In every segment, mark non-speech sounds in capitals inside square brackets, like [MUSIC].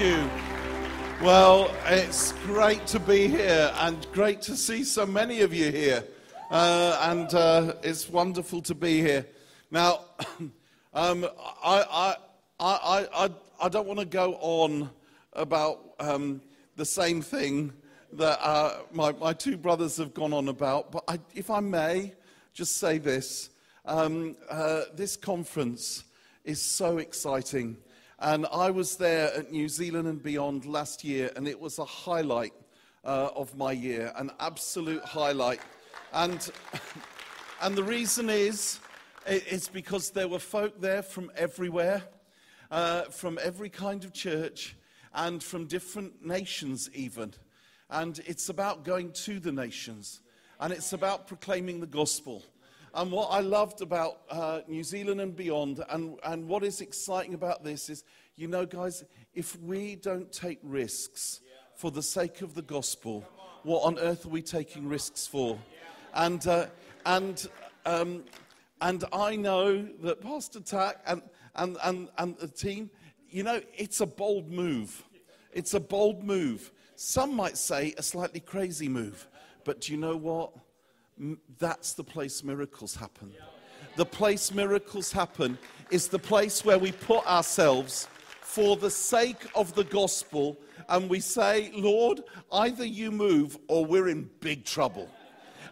you. Well, it's great to be here and great to see so many of you here. Uh, and uh, it's wonderful to be here. Now, [CLEARS THROAT] um, I, I, I, I, I don't want to go on about um, the same thing that uh, my, my two brothers have gone on about, but I, if I may just say this um, uh, this conference is so exciting. And I was there at New Zealand and beyond last year, and it was a highlight uh, of my year, an absolute highlight. And, [LAUGHS] and the reason is, it's because there were folk there from everywhere, uh, from every kind of church, and from different nations, even. And it's about going to the nations, and it's about proclaiming the gospel. And what I loved about uh, New Zealand and beyond, and, and what is exciting about this is, you know, guys, if we don't take risks for the sake of the gospel, what on earth are we taking risks for? And, uh, and, um, and I know that Pastor Tack and, and, and, and the team, you know, it's a bold move. It's a bold move. Some might say a slightly crazy move. But do you know what? That's the place miracles happen. The place miracles happen is the place where we put ourselves for the sake of the gospel and we say, Lord, either you move or we're in big trouble.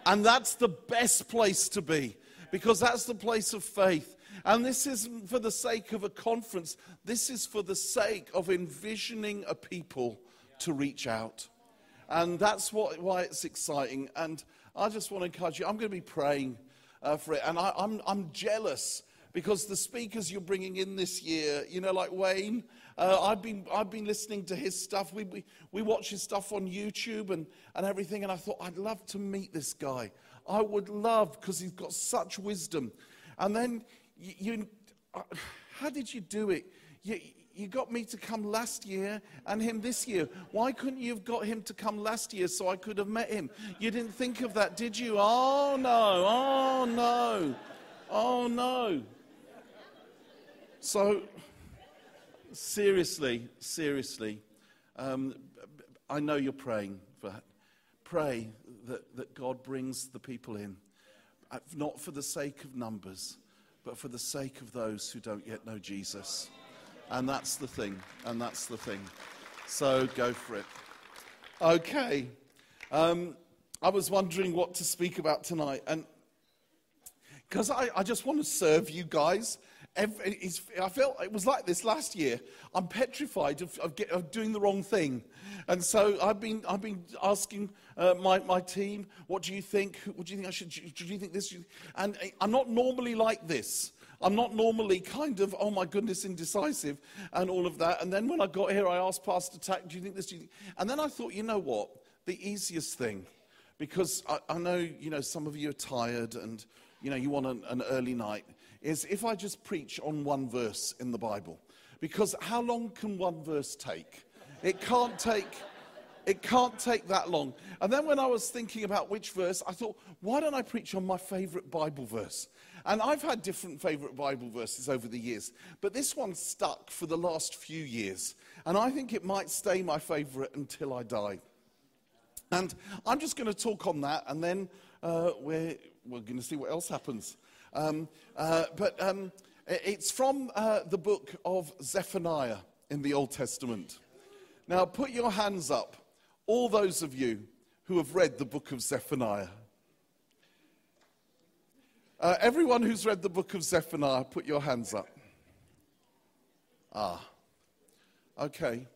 And that's the best place to be because that's the place of faith. And this isn't for the sake of a conference, this is for the sake of envisioning a people to reach out. And that's what, why it's exciting. And I just want to encourage you. I'm going to be praying uh, for it. And I, I'm, I'm jealous because the speakers you're bringing in this year, you know, like Wayne, uh, I've, been, I've been listening to his stuff. We, we, we watch his stuff on YouTube and, and everything. And I thought, I'd love to meet this guy. I would love, because he's got such wisdom. And then, you, you uh, how did you do it? You, you got me to come last year and him this year. Why couldn't you have got him to come last year so I could have met him? You didn't think of that, did you? Oh no, oh no, oh no. So, seriously, seriously, um, I know you're praying for that. Pray that, that God brings the people in, uh, not for the sake of numbers, but for the sake of those who don't yet know Jesus. And that's the thing. And that's the thing. So go for it. Okay. Um, I was wondering what to speak about tonight. And because I, I just want to serve you guys. Every, I felt it was like this last year. I'm petrified of, of, get, of, doing the wrong thing. And so I've been, I've been asking uh, my, my team, what do you think? What do you think I should, do you think this? And I'm not normally like this. I'm not normally kind of, oh my goodness, indecisive and all of that. And then when I got here, I asked Pastor Tack, do you think this? You think? And then I thought, you know what? The easiest thing, because I, I know, you know, some of you are tired and, you know, you want an, an early night, is if I just preach on one verse in the Bible. Because how long can one verse take? It can't take. It can't take that long. And then when I was thinking about which verse, I thought, why don't I preach on my favorite Bible verse? And I've had different favorite Bible verses over the years, but this one stuck for the last few years. And I think it might stay my favorite until I die. And I'm just going to talk on that, and then uh, we're, we're going to see what else happens. Um, uh, but um, it's from uh, the book of Zephaniah in the Old Testament. Now, put your hands up, all those of you who have read the book of Zephaniah. Uh, everyone who's read the book of Zephaniah, put your hands up. Ah, okay.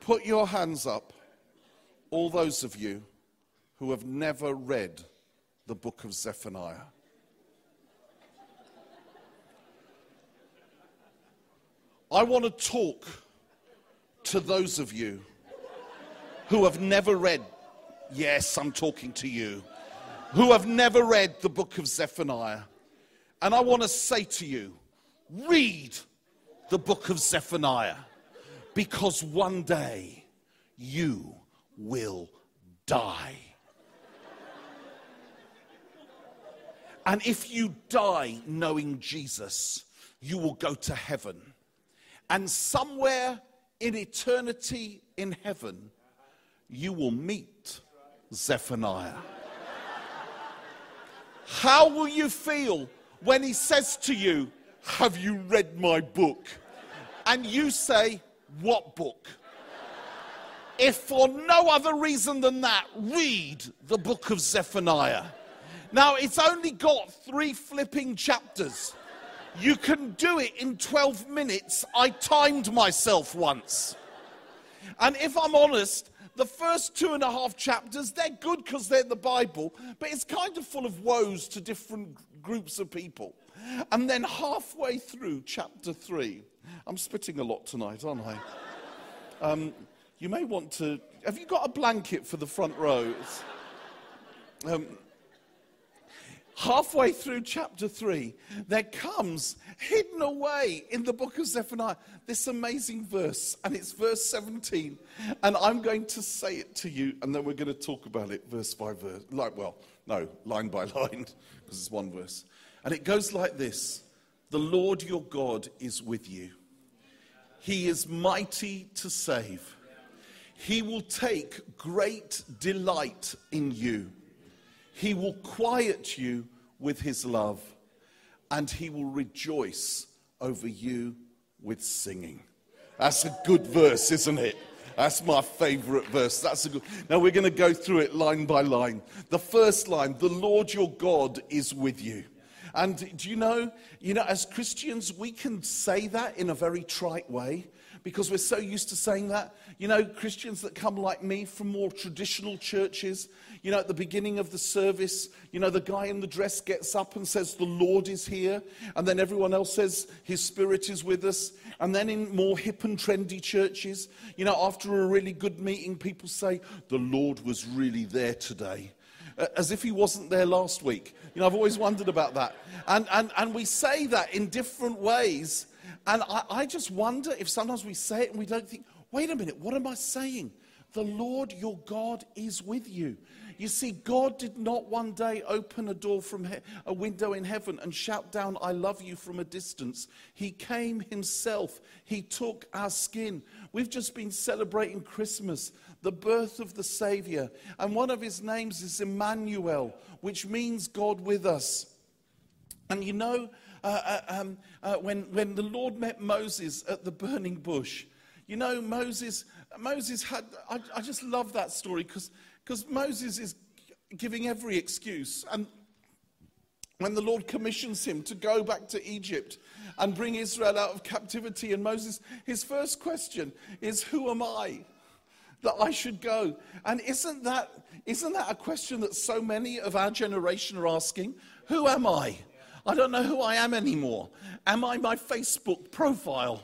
Put your hands up, all those of you who have never read the book of Zephaniah. I want to talk to those of you who have never read Yes, I'm talking to you who have never read the book of Zephaniah. And I want to say to you read the book of Zephaniah because one day you will die. And if you die knowing Jesus, you will go to heaven. And somewhere in eternity in heaven, you will meet Zephaniah. How will you feel when he says to you, Have you read my book? And you say, What book? If for no other reason than that, read the book of Zephaniah. Now, it's only got three flipping chapters. You can do it in 12 minutes. I timed myself once. And if I'm honest, the first two and a half chapters, they're good because they're the Bible, but it's kind of full of woes to different groups of people. And then halfway through chapter three, I'm spitting a lot tonight, aren't I? Um, you may want to. Have you got a blanket for the front row? Um, halfway through chapter 3, there comes hidden away in the book of Zephaniah this amazing verse, and it's verse 17. And I'm going to say it to you, and then we're going to talk about it verse by verse. Like, well, no, line by [LAUGHS] line, because it's one verse. And it goes like this The Lord your God is with you, He is mighty to save. He will take great delight in you. He will quiet you with his love, and he will rejoice over you with singing. That's a good verse, isn't it? That's my favorite verse. That's a good. Now we're going to go through it line by line. The first line, the Lord your God is with you. And do you know, you know, as Christians, we can say that in a very trite way because we're so used to saying that. You know, Christians that come like me from more traditional churches, you know, at the beginning of the service, you know, the guy in the dress gets up and says, The Lord is here. And then everyone else says, His Spirit is with us. And then in more hip and trendy churches, you know, after a really good meeting, people say, The Lord was really there today. As if he wasn't there last week. You know, I've always wondered about that. And, and, and we say that in different ways. And I, I just wonder if sometimes we say it and we don't think, wait a minute, what am I saying? The Lord your God is with you. You see, God did not one day open a door from he- a window in heaven and shout down, I love you from a distance. He came himself. He took our skin. We've just been celebrating Christmas, the birth of the Savior. And one of his names is Emmanuel, which means God with us. And you know, uh, uh, um, uh, when, when the Lord met Moses at the burning bush. You know, Moses, Moses had, I, I just love that story because Moses is giving every excuse. And when the Lord commissions him to go back to Egypt and bring Israel out of captivity, and Moses, his first question is, Who am I? that I should go. And isn't that, isn't that a question that so many of our generation are asking? Who am I? I don't know who I am anymore. Am I my Facebook profile?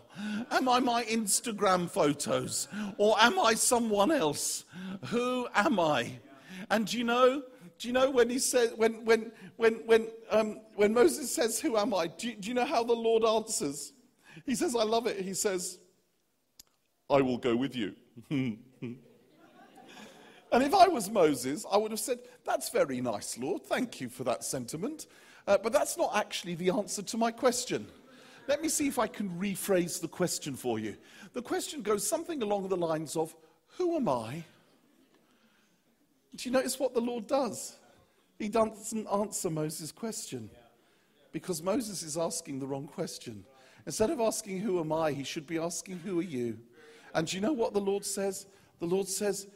Am I my Instagram photos? Or am I someone else? Who am I? And do you know, do you know when he said, when, when, when, when, um, when Moses says, Who am I? Do you, do you know how the Lord answers? He says, I love it. He says, I will go with you. [LAUGHS] and if I was Moses, I would have said, That's very nice, Lord. Thank you for that sentiment. Uh, but that's not actually the answer to my question. Let me see if I can rephrase the question for you. The question goes something along the lines of Who am I? Do you notice what the Lord does? He doesn't answer Moses' question because Moses is asking the wrong question. Instead of asking, Who am I? he should be asking, Who are you? And do you know what the Lord says? The Lord says,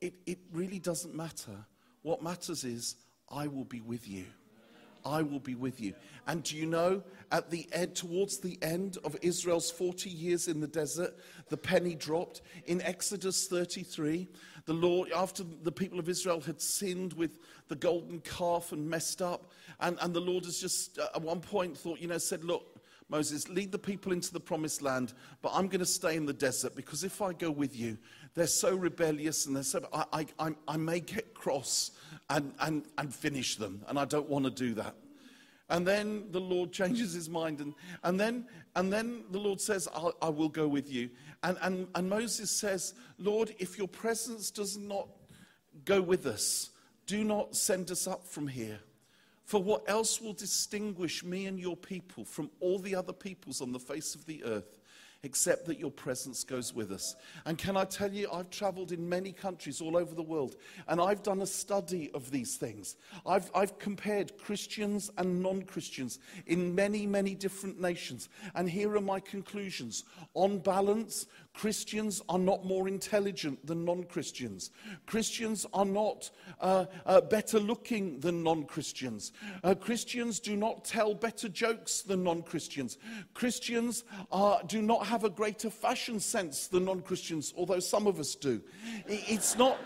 It, it really doesn't matter. What matters is, I will be with you. I will be with you. And do you know, at the end, towards the end of Israel's 40 years in the desert, the penny dropped. In Exodus 33, the Lord, after the people of Israel had sinned with the golden calf and messed up, and, and the Lord has just uh, at one point thought, you know, said, Look, Moses, lead the people into the promised land, but I'm going to stay in the desert because if I go with you, they're so rebellious and they're so, I, I, I may get cross and, and, and finish them. And I don't want to do that. And then the Lord [LAUGHS] changes his mind. And, and, then, and then the Lord says, I I will go with you. And, and, and Moses says, Lord, if your presence does not go with us, do not send us up from here. For what else will distinguish me and your people from all the other peoples on the face of the earth? except that your presence goes with us. And can I tell you, I've traveled in many countries all over the world, and I've done a study of these things. I've, I've compared Christians and non Christians in many, many different nations. And here are my conclusions. On balance, Christians are not more intelligent than non Christians. Christians are not uh, uh, better looking than non Christians. Uh, Christians do not tell better jokes than non Christians. Christians do not have a greater fashion sense than non Christians, although some of us do. It's not,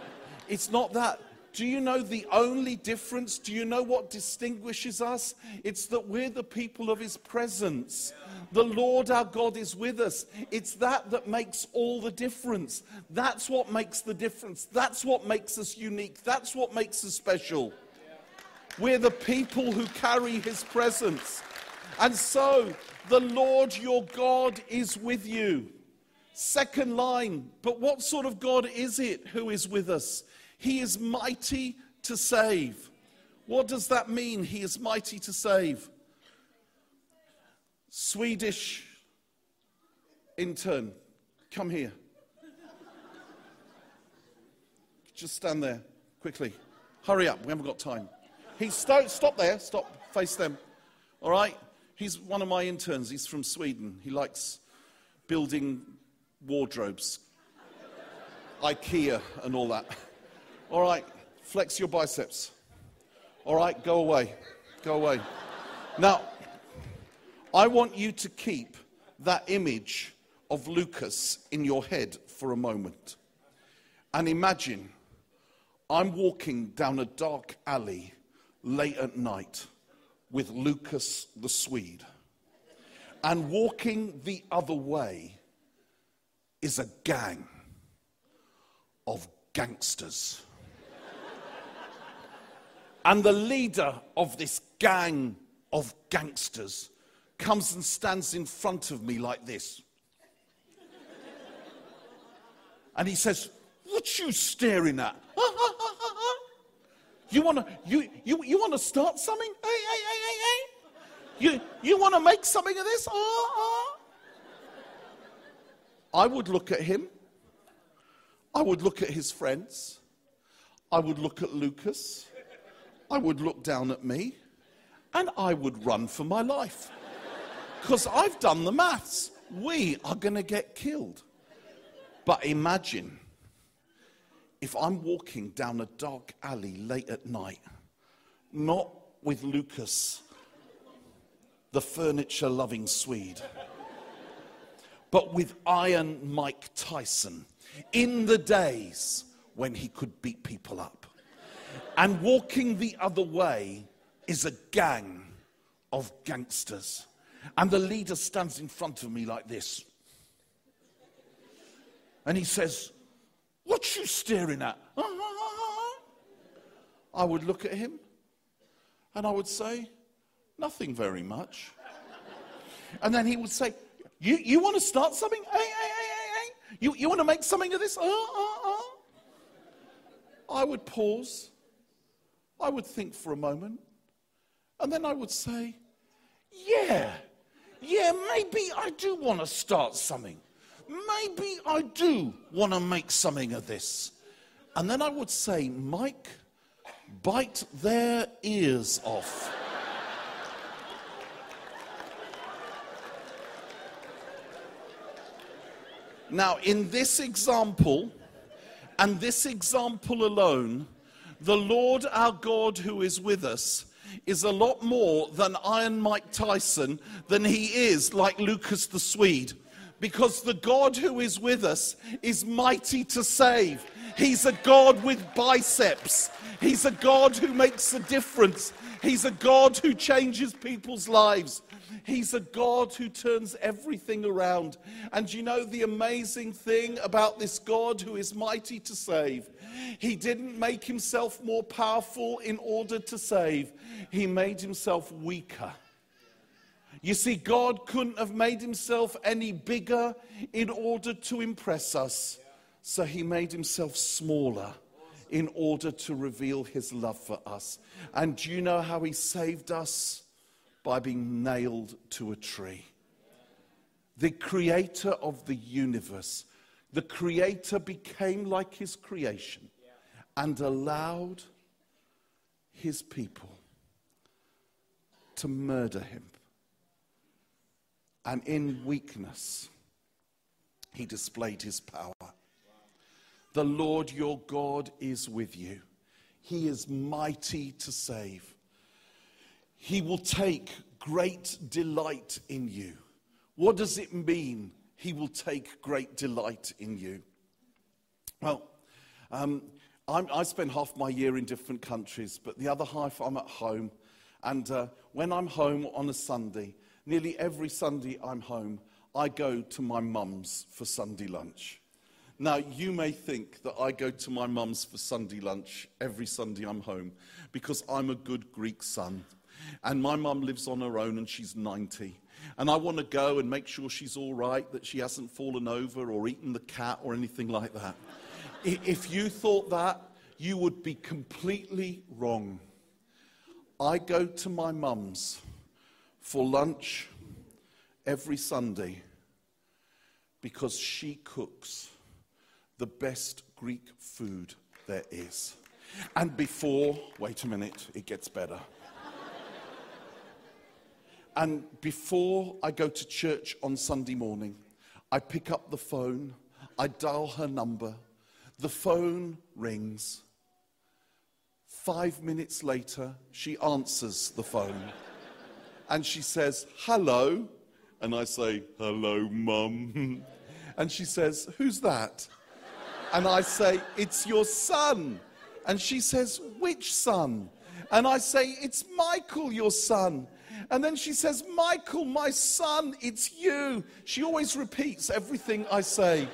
it's not that. Do you know the only difference? Do you know what distinguishes us? It's that we're the people of His presence. The Lord our God is with us. It's that that makes all the difference. That's what makes the difference. That's what makes us unique. That's what makes us special. We're the people who carry His presence. And so, the Lord your God is with you. Second line, but what sort of God is it who is with us? He is mighty to save. What does that mean? He is mighty to save. Swedish intern, come here. Just stand there quickly. Hurry up, we haven't got time. He's st- stop there, stop, face them. All right? He's one of my interns. He's from Sweden. He likes building wardrobes, [LAUGHS] IKEA, and all that. All right, flex your biceps. All right, go away. Go away. Now, I want you to keep that image of Lucas in your head for a moment. And imagine I'm walking down a dark alley late at night with Lucas the Swede. And walking the other way is a gang of gangsters. And the leader of this gang of gangsters comes and stands in front of me like this. And he says, What you staring at? You want to you, you, you want to start something? Hey, hey, hey, hey, hey. You, you want to make something of this? Oh, oh. I would look at him. I would look at his friends. I would look at Lucas. I would look down at me. And I would run for my life. Because I've done the maths. We are going to get killed. But imagine if I'm walking down a dark alley late at night, not with Lucas, the furniture loving Swede, but with Iron Mike Tyson in the days when he could beat people up. And walking the other way is a gang of gangsters. And the leader stands in front of me like this. And he says, what you staring at? [LAUGHS] I would look at him and I would say, Nothing very much. And then he would say, You, you want to start something? Hey, hey, hey, hey, hey. You, you want to make something of this? Uh, uh, uh. I would pause. I would think for a moment. And then I would say, Yeah, yeah, maybe I do want to start something maybe I do want to make something of this. And then I would say, Mike, bite their ears off. now, in this example, and this example alone, the Lord our God who is with us is a lot more than Iron Mike Tyson than he is like Lucas the Swede because the God who is with us is mighty to save. He's a God with biceps. He's a God who makes a difference. He's a God who changes people's lives. He's a God who turns everything around. And you know the amazing thing about this God who is mighty to save? He didn't make himself more powerful in order to save, he made himself weaker you see, God couldn't have made himself any bigger in order to impress us. So he made himself smaller in order to reveal his love for us. And do you know how he saved us? By being nailed to a tree. The creator of the universe, the creator became like his creation and allowed his people to murder him. And in weakness, he displayed his power. The Lord your God is with you. He is mighty to save. He will take great delight in you. What does it mean? He will take great delight in you. Well, um, i spend half my year in different countries, but the other half I'm at home. And uh, when I'm home on a Sunday, nearly every Sunday I'm home, I go to my mum's for Sunday lunch. Now, you may think that I go to my mum's for Sunday lunch every Sunday I'm home because I'm a good Greek son. And my mum lives on her own and she's 90. And I want to go and make sure she's all right, that she hasn't fallen over or eaten the cat or anything like that. if you thought that, you would be completely wrong. I go to my mum's for lunch every Sunday because she cooks the best Greek food there is. And before, wait a minute, it gets better. And before I go to church on Sunday morning, I pick up the phone, I dial her number, the phone rings. Five minutes later, she answers the phone and she says, Hello. And I say, Hello, Mum. [LAUGHS] and she says, Who's that? And I say, It's your son. And she says, Which son? And I say, It's Michael, your son. And then she says, Michael, my son, it's you. She always repeats everything I say.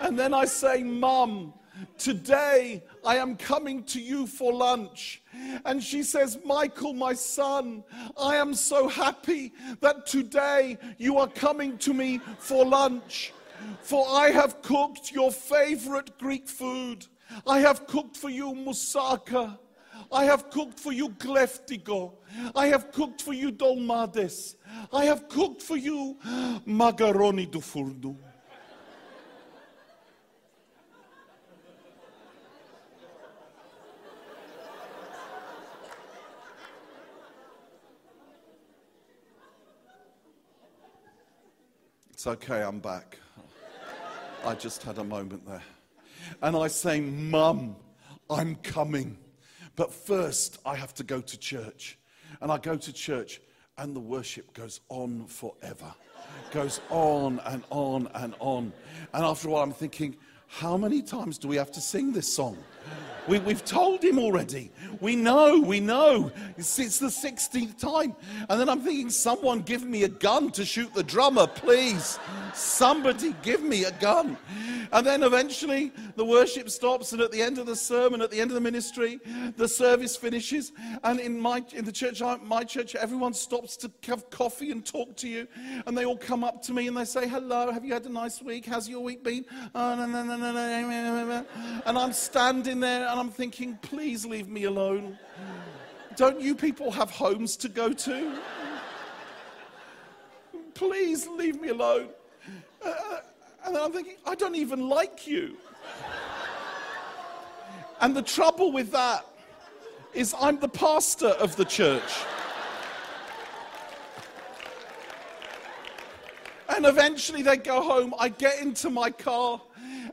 And then I say, Mum, Today I am coming to you for lunch. And she says, Michael, my son, I am so happy that today you are coming to me for lunch. For I have cooked your favorite Greek food. I have cooked for you moussaka. I have cooked for you kleftiko. I have cooked for you dolmades. I have cooked for you macaroni do forno. It's okay, I'm back. I just had a moment there. And I say, Mum, I'm coming. But first, I have to go to church. And I go to church, and the worship goes on forever. Goes on and on and on. And after a while, I'm thinking, how many times do we have to sing this song? We, have told him already. We know, we know. It's, it's, the 16th time. And then I'm thinking, someone give me a gun to shoot the drummer, please. Somebody give me a gun. And then eventually the worship stops, and at the end of the sermon, at the end of the ministry, the service finishes. And in my in the church, my church, everyone stops to have coffee and talk to you. And they all come up to me and they say, Hello, have you had a nice week? How's your week been? And I'm standing there and I'm thinking, please leave me alone. Don't you people have homes to go to? Please leave me alone. Uh, and then I'm thinking, I don't even like you. And the trouble with that is I'm the pastor of the church. And eventually they go home. I get into my car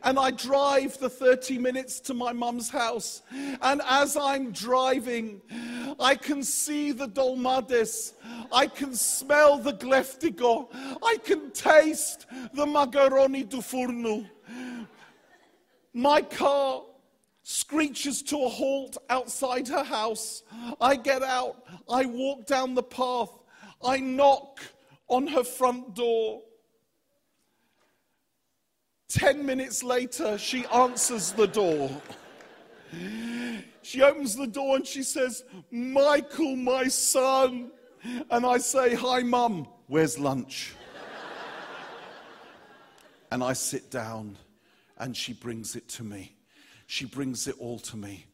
and I drive the 30 minutes to my mum's house. And as I'm driving, I can see the dolmades. I can smell the kleftiko. I can taste the macaroni do forno. My car screeches to a halt outside her house. I get out. I walk down the path. I knock on her front door. Ten minutes later, she answers the door. She opens the door and she says, Michael, my son. And I say, Hi, mum, where's lunch? and I sit down and she brings it to me. she brings it all to me.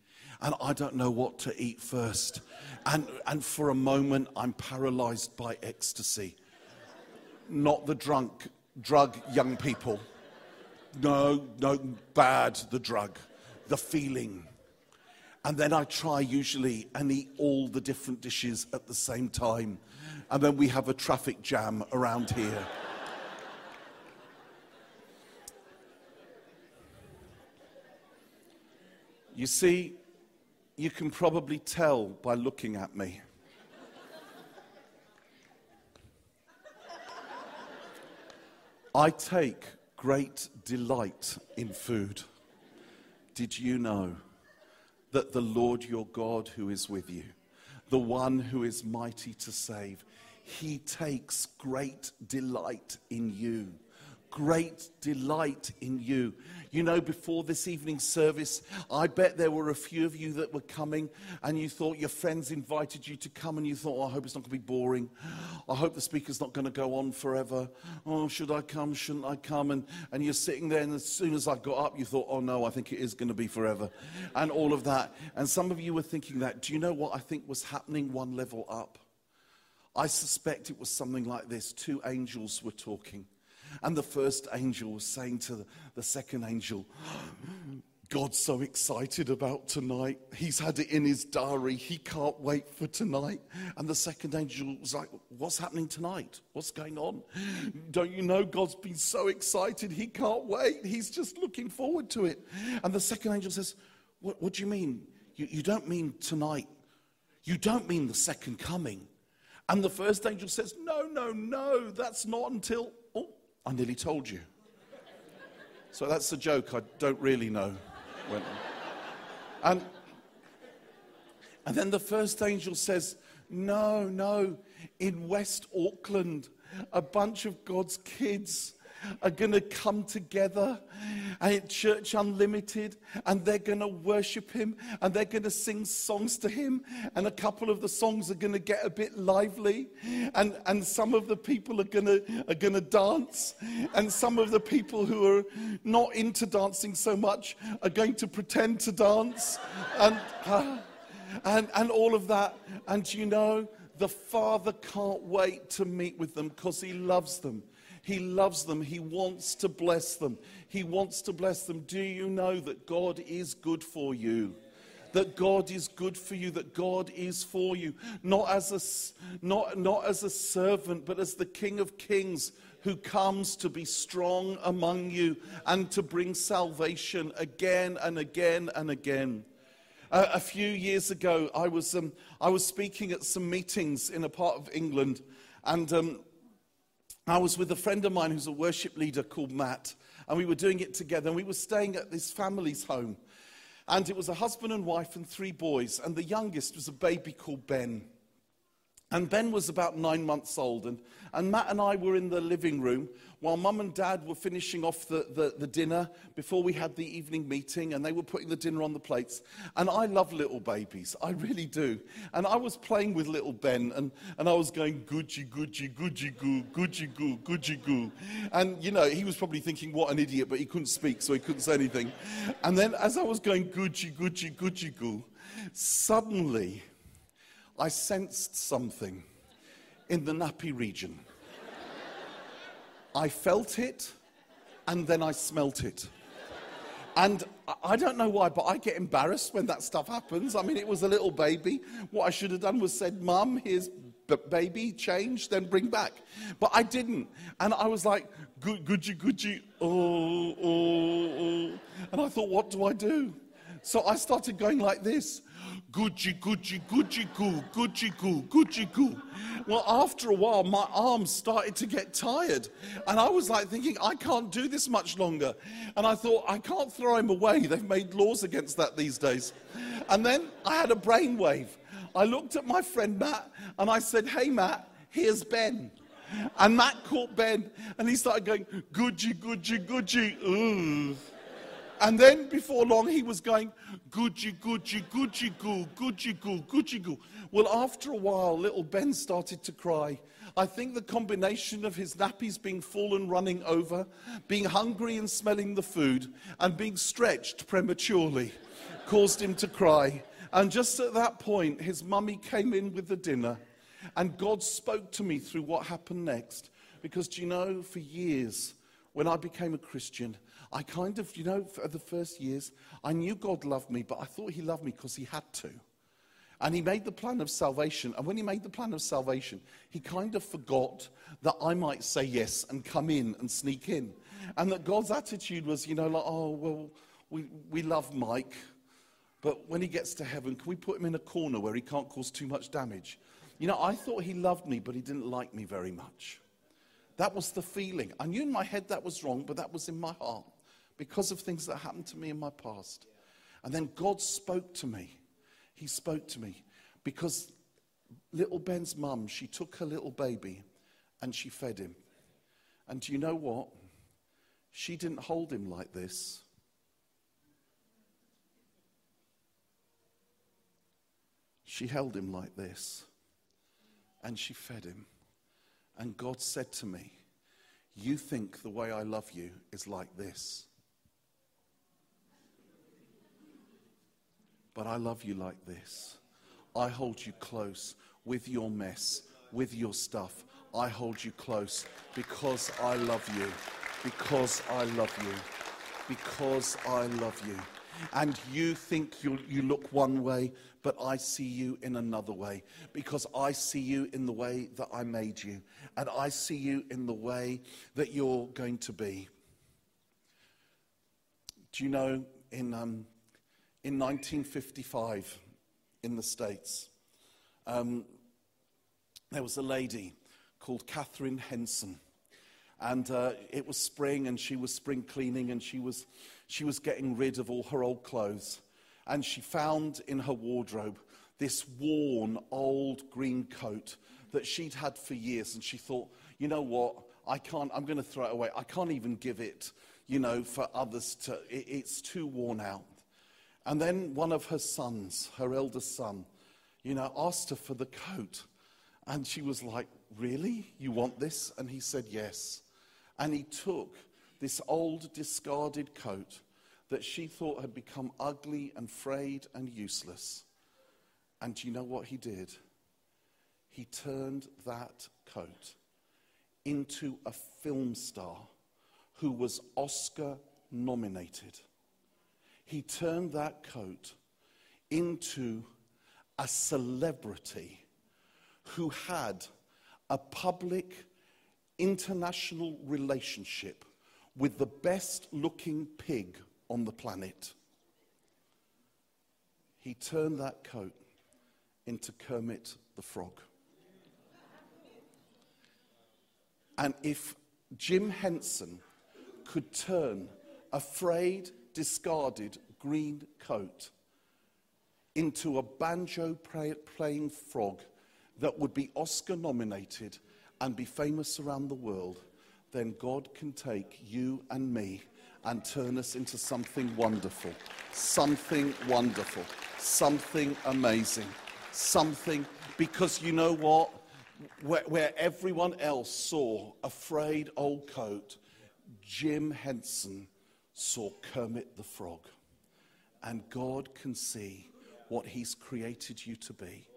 And I don't know what to eat first. And, and for a moment, I'm paralyzed by ecstasy. Not the drunk, drug young people. No, no, bad, the drug, the feeling. And then I try usually and eat all the different dishes at the same time. And then we have a traffic jam around here. You see, you can probably tell by looking at me. I take great delight in food. Did you know that the Lord your God, who is with you, the one who is mighty to save, he takes great delight in you? Great delight in you. You know, before this evening service, I bet there were a few of you that were coming and you thought your friends invited you to come and you thought, oh, I hope it's not going to be boring. I hope the speaker's not going to go on forever. Oh, should I come? Shouldn't I come? And, and you're sitting there, and as soon as I got up, you thought, oh, no, I think it is going to be forever. And all of that. And some of you were thinking that. Do you know what I think was happening one level up? I suspect it was something like this. Two angels were talking. And the first angel was saying to the, second angel, God's so excited about tonight. He's had it in his diary. He can't wait for tonight. And the second angel was like, What's happening tonight? What's going on? Don't you know God's been so excited? He can't wait. He's just looking forward to it. And the second angel says, What, what do you mean? You, you don't mean tonight. You don't mean the second coming. And the first angel says, No, no, no. That's not until I nearly told you. So that's a joke I don't really know. And, and then the first angel says, No, no, in West Auckland, a bunch of God's kids are going to come together at Church Unlimited and they're going to worship Him and they're going to sing songs to Him. And a couple of the songs are going to get a bit lively. And, and some of the people are going to, are going to dance. And some of the people who are not into dancing so much are going to pretend to dance. And, uh, and, and all of that. And you know, the Father can't wait to meet with them because He loves them. He loves them. He wants to bless them. He wants to bless them. Do you know that God is good for you? That God is good for you, that God is for you, not as a, not, not as a servant, but as the King of Kings who comes to be strong among you and to bring salvation again and again and again. Uh, a few years ago, I was, um, I was speaking at some meetings in a part of England, and um, I was with a friend of mine who's a worship leader called Matt, and we were doing it together. And we were staying at this family's home. And it was a husband and wife and three boys. And the youngest was a baby called Ben. And Ben was about nine months old. And, and Matt and I were in the living room while mum and dad were finishing off the, the, the, dinner before we had the evening meeting. And they were putting the dinner on the plates. And I love little babies. I really do. And I was playing with little Ben. And, and I was going, Gucci, Gucci, Gucci, goo, Gucci, goo, Gucci, goo. And, you know, he was probably thinking, what an idiot. But he couldn't speak, so he couldn't say anything. And then as I was going, Gucci, Gucci, Gucci, goo, suddenly I sensed something in the nappy region. I felt it and then I smelt it. And I don't know why, but I get embarrassed when that stuff happens. I mean, it was a little baby. What I should have done was said, Mum, here's baby, change, then bring back. But I didn't. And I was like, Gucci, Gucci, oh, oh, oh. And I thought, what do I do? So I started going like this. Gucci, Gucci, Gucci goo, Gucci goo, Gucci goo. Well, after a while, my arms started to get tired. And I was like thinking, I can't do this much longer. And I thought, I can't throw him away. They've made laws against that these days. And then I had a brainwave. I looked at my friend Matt and I said, Hey, Matt, here's Ben. And Matt caught Ben and he started going, Gucci, Gucci, Gucci. Ooh. And then before long, he was going, Gucci, Gucci, Gucci, goo, Gucci, goo, Gucci, goo. Well, after a while, little Ben started to cry. I think the combination of his nappies being full and running over, being hungry and smelling the food, and being stretched prematurely caused him to cry. And just at that point, his mummy came in with the dinner, and God spoke to me through what happened next. Because, do you know, for years, when I became a Christian, I kind of, you know, for the first years, I knew God loved me, but I thought He loved me because He had to. And He made the plan of salvation. And when He made the plan of salvation, He kind of forgot that I might say yes and come in and sneak in. And that God's attitude was, you know, like, oh, well, we, we love Mike, but when he gets to heaven, can we put him in a corner where he can't cause too much damage? You know, I thought he loved me, but he didn't like me very much. That was the feeling. I knew in my head that was wrong, but that was in my heart because of things that happened to me in my past. And then God spoke to me. He spoke to me because little Ben's mum, she took her little baby and she fed him. And do you know what? She didn't hold him like this. She held him like this and she fed him. And God said to me, You think the way I love you is like this. But I love you like this. I hold you close with your mess, with your stuff. I hold you close because I love you. Because I love you. Because I love you. And you think you, you look one way, but I see you in another way because I see you in the way that I made you. And I see you in the way that you're going to be. Do you know in um, in 1955 in the States, um, there was a lady called Catherine Henson. And uh, it was spring, and she was spring cleaning, and she was, she was getting rid of all her old clothes. And she found in her wardrobe this worn old green coat that she'd had for years. And she thought, you know what? I can't, I'm going to throw it away. I can't even give it, you know, for others to, it, it's too worn out. And then one of her sons, her eldest son, you know, asked her for the coat. And she was like, Really? You want this? And he said, Yes. And he took this old, discarded coat that she thought had become ugly and frayed and useless. And do you know what he did? He turned that coat into a film star who was Oscar nominated he turned that coat into a celebrity who had a public international relationship with the best looking pig on the planet. He turned that coat into Kermit the Frog. And if Jim Henson could turn afraid discarded green coat into a banjo playing frog that would be Oscar nominated and be famous around the world, then God can take you and me and turn us into something wonderful, something wonderful, something amazing, something, because you know what? Where, where everyone else saw a frayed old coat, Jim Henson saw Kermit the Frog. And God can see what He's created you to be.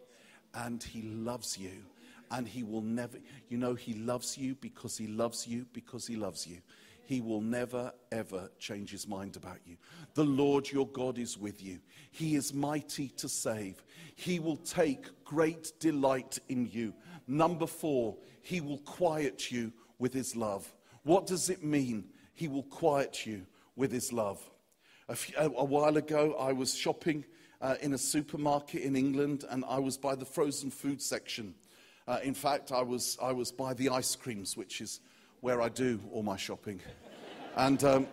And He loves you. And He will never, you know, He loves you because He loves you because He loves you. He will never, ever change his mind about you. The Lord your God is with you. He is mighty to save. He will take great delight in you. Number four, he will quiet you with his love. What does it mean? He will quiet you with his love. A, few, a, while ago, I was shopping uh, in a supermarket in England and I was by the frozen food section. Uh, in fact, I was, I was by the ice creams, which is where I do all my shopping. [LAUGHS] and, um,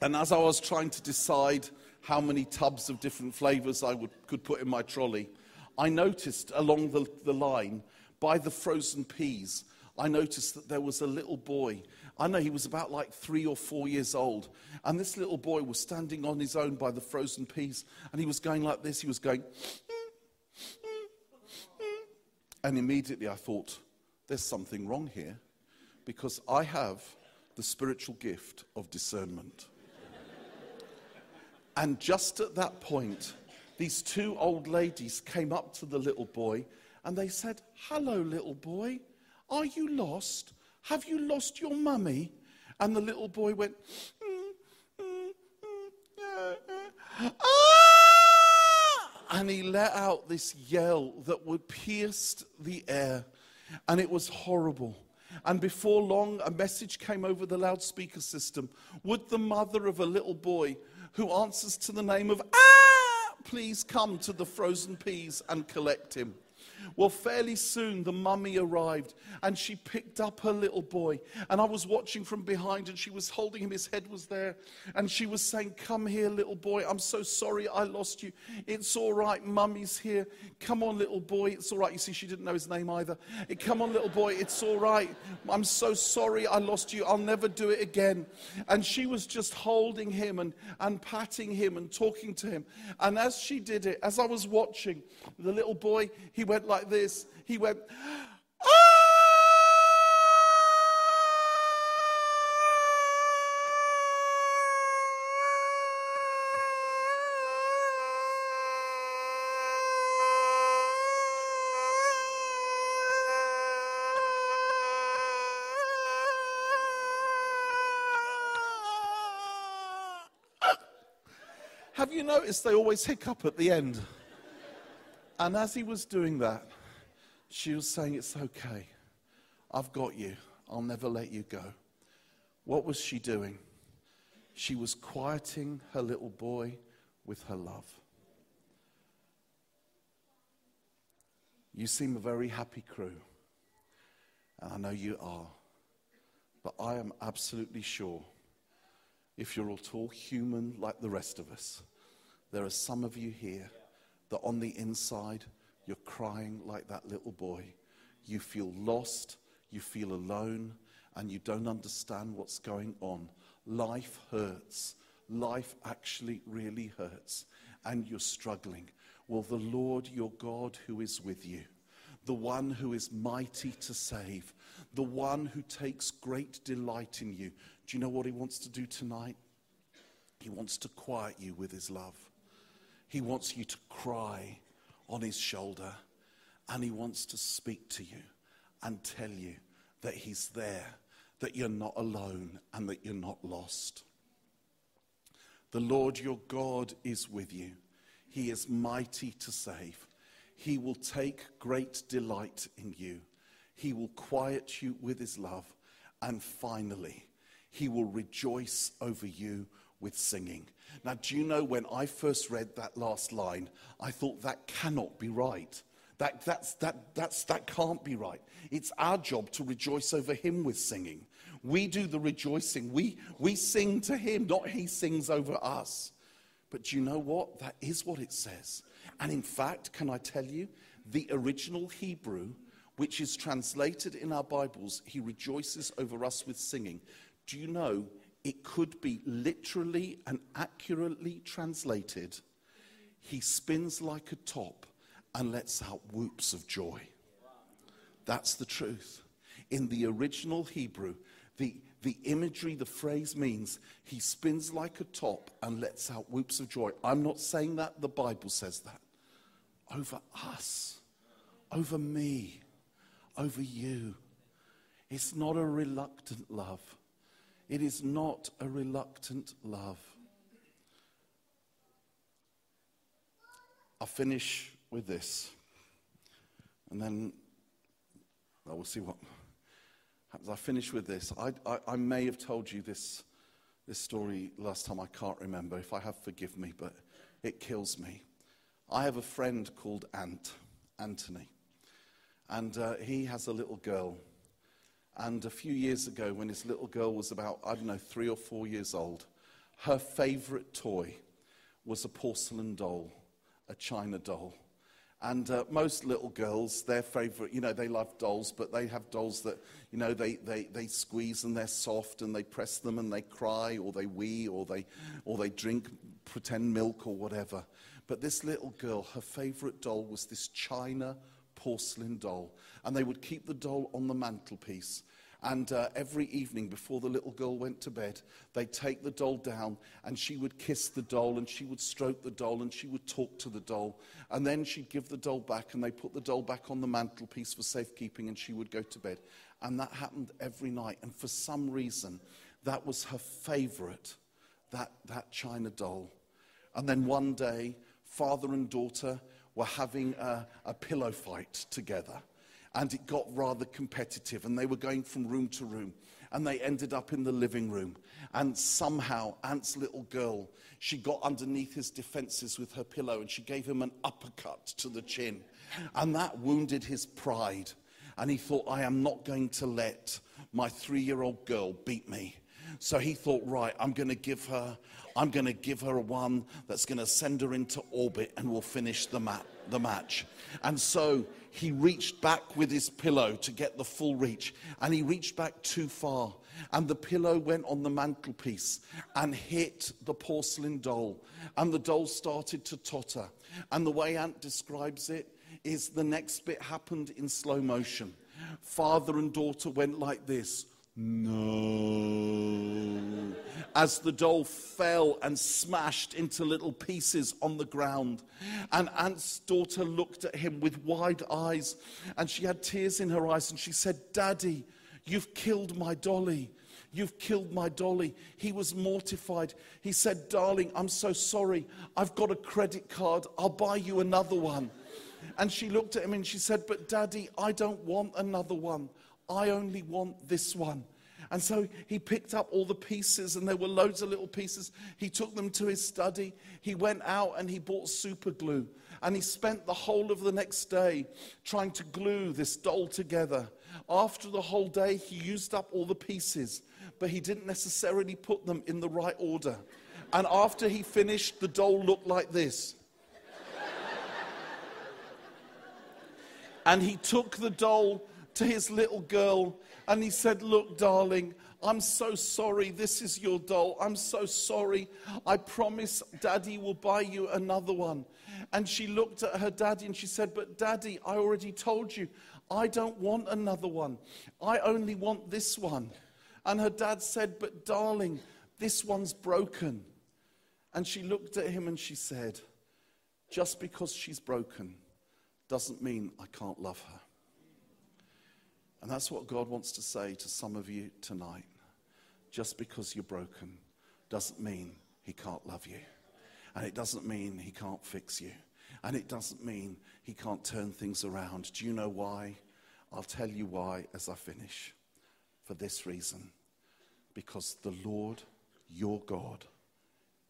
and as I was trying to decide how many tubs of different flavors I would, could put in my trolley, I noticed along the, the line by the frozen peas, I noticed that there was a little boy I know he was about like three or four years old. And this little boy was standing on his own by the frozen peas. And he was going like this. He was going. And immediately I thought, there's something wrong here because I have the spiritual gift of discernment. and just at that point, these two old ladies came up to the little boy and they said, Hello, little boy. Are you lost? Have you lost your mummy? And the little boy went, mm, mm, mm, ah! and he let out this yell that would pierce the air. And it was horrible. And before long, a message came over the loudspeaker system. Would the mother of a little boy who answers to the name of Ah, please come to the frozen peas and collect him? Well, fairly soon the mummy arrived and she picked up her little boy. And I was watching from behind and she was holding him, his head was there. And she was saying, Come here, little boy. I'm so sorry I lost you. It's all right, mummy's here. Come on, little boy. It's all right. You see, she didn't know his name either. Come on, little boy. It's all right. I'm so sorry I lost you. I'll never do it again. And she was just holding him and, and patting him and talking to him. And as she did it, as I was watching, the little boy, he went like this. He went, ah! Have you noticed they always hiccup at the end? And as he was doing that, she was saying, It's okay. I've got you. I'll never let you go. What was she doing? She was quieting her little boy with her love. You seem a very happy crew, and I know you are. But I am absolutely sure if you're at all human like the rest of us, there are some of you here that on the inside, you're crying like that little boy. You feel lost, you feel alone, and you don't understand what's going on. Life hurts. Life actually really hurts, and you're struggling. Well, the Lord your God, who is with you, the one who is mighty to save, the one who takes great delight in you, do you know what he wants to do tonight? He wants to quiet you with his love. He wants you to cry on his shoulder and he wants to speak to you and tell you that he's there, that you're not alone and that you're not lost. The Lord your God is with you. He is mighty to save. He will take great delight in you. He will quiet you with his love. And finally, he will rejoice over you with singing. Now, do you know when I first read that last line, I thought that cannot be right. That, that's, that, that's, that can't be right. It's our job to rejoice over him with singing. We do the rejoicing. We, we sing to him, not he sings over us. But do you know what? That is what it says. And in fact, can I tell you, the original Hebrew, which is translated in our Bibles, he rejoices over us with singing. Do you know it could be literally and accurately translated He spins like a top and lets out whoops of joy. That's the truth. In the original Hebrew, the, the imagery, the phrase means he spins like a top and lets out whoops of joy. I'm not saying that, the Bible says that. Over us, over me, over you. It's not a reluctant love. It is not a reluctant love. I'll finish with this. And then well, we'll see what happens. I finish with this. I, I, I, may have told you this, this story last time. I can't remember. If I have, forgive me, but it kills me. I have a friend called Ant, Anthony. And uh, he has a little girl and a few years ago, when his little girl was about, I don't know, three or four years old, her favorite toy was a porcelain doll, a china doll. And uh, most little girls, their favorite, you know, they love dolls, but they have dolls that, you know, they, they, they squeeze and they're soft and they press them and they cry or they wee or they, or they drink pretend milk or whatever. But this little girl, her favorite doll was this china porcelain doll. And they would keep the doll on the mantelpiece. And uh, every evening before the little girl went to bed, they'd take the doll down and she would kiss the doll and she would stroke the doll and she would talk to the doll. And then she'd give the doll back and they put the doll back on the mantelpiece for safekeeping and she would go to bed. And that happened every night. And for some reason, that was her favorite, that, that China doll. And then one day, father and daughter were having a, a pillow fight together and it got rather competitive and they were going from room to room and they ended up in the living room. And somehow ant's little girl she got underneath his defenses with her pillow and she gave him an uppercut to the chin. And that wounded his pride. And he thought i am not going to let my three-year-old girl beat me. So he thought right i'm going to give her i'm going to give her one that's going to send her into orbit and we'll finish the, the match. And so he reached back with his pillow to get the full reach, and he reached back too far. And the pillow went on the mantelpiece and hit the porcelain doll. And the doll started to totter. And the way Ant describes it is the next bit happened in slow motion. Father and daughter went like this no. As the doll fell and smashed into little pieces on the ground. And Ant's daughter looked at him with wide eyes and she had tears in her eyes and she said, Daddy, you've killed my dolly. You've killed my dolly. He was mortified. He said, Darling, I'm so sorry. I've got a credit card. I'll buy you another one. And she looked at him and she said, But daddy, I don't want another one. I only want this one. And so he picked up all the pieces, and there were loads of little pieces. He took them to his study. He went out and he bought super glue. And he spent the whole of the next day trying to glue this doll together. After the whole day, he used up all the pieces, but he didn't necessarily put them in the right order. And after he finished, the doll looked like this. and he took the doll to his little girl and he said, Look, darling, I'm so sorry. This is your doll. I'm so sorry. I promise daddy will buy you another one. And she looked at her daddy and she said, But daddy, I already told you, I don't want another one. I only want this one. And her dad said, But darling, this one's broken. And she looked at him and she said, Just because she's broken doesn't mean I can't love her. And that's what God wants to say to some of you tonight. Just because you're broken doesn't mean He can't love you. And it doesn't mean He can't fix you. And it doesn't mean He can't turn things around. Do you know why? I'll tell you why as I finish. For this reason because the Lord your God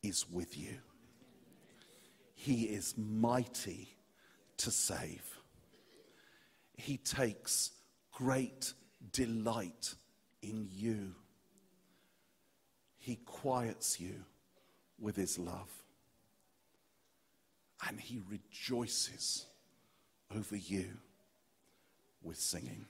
is with you. He is mighty to save. He takes great delight in you. He quiets you with his love. And he rejoices over you with singing.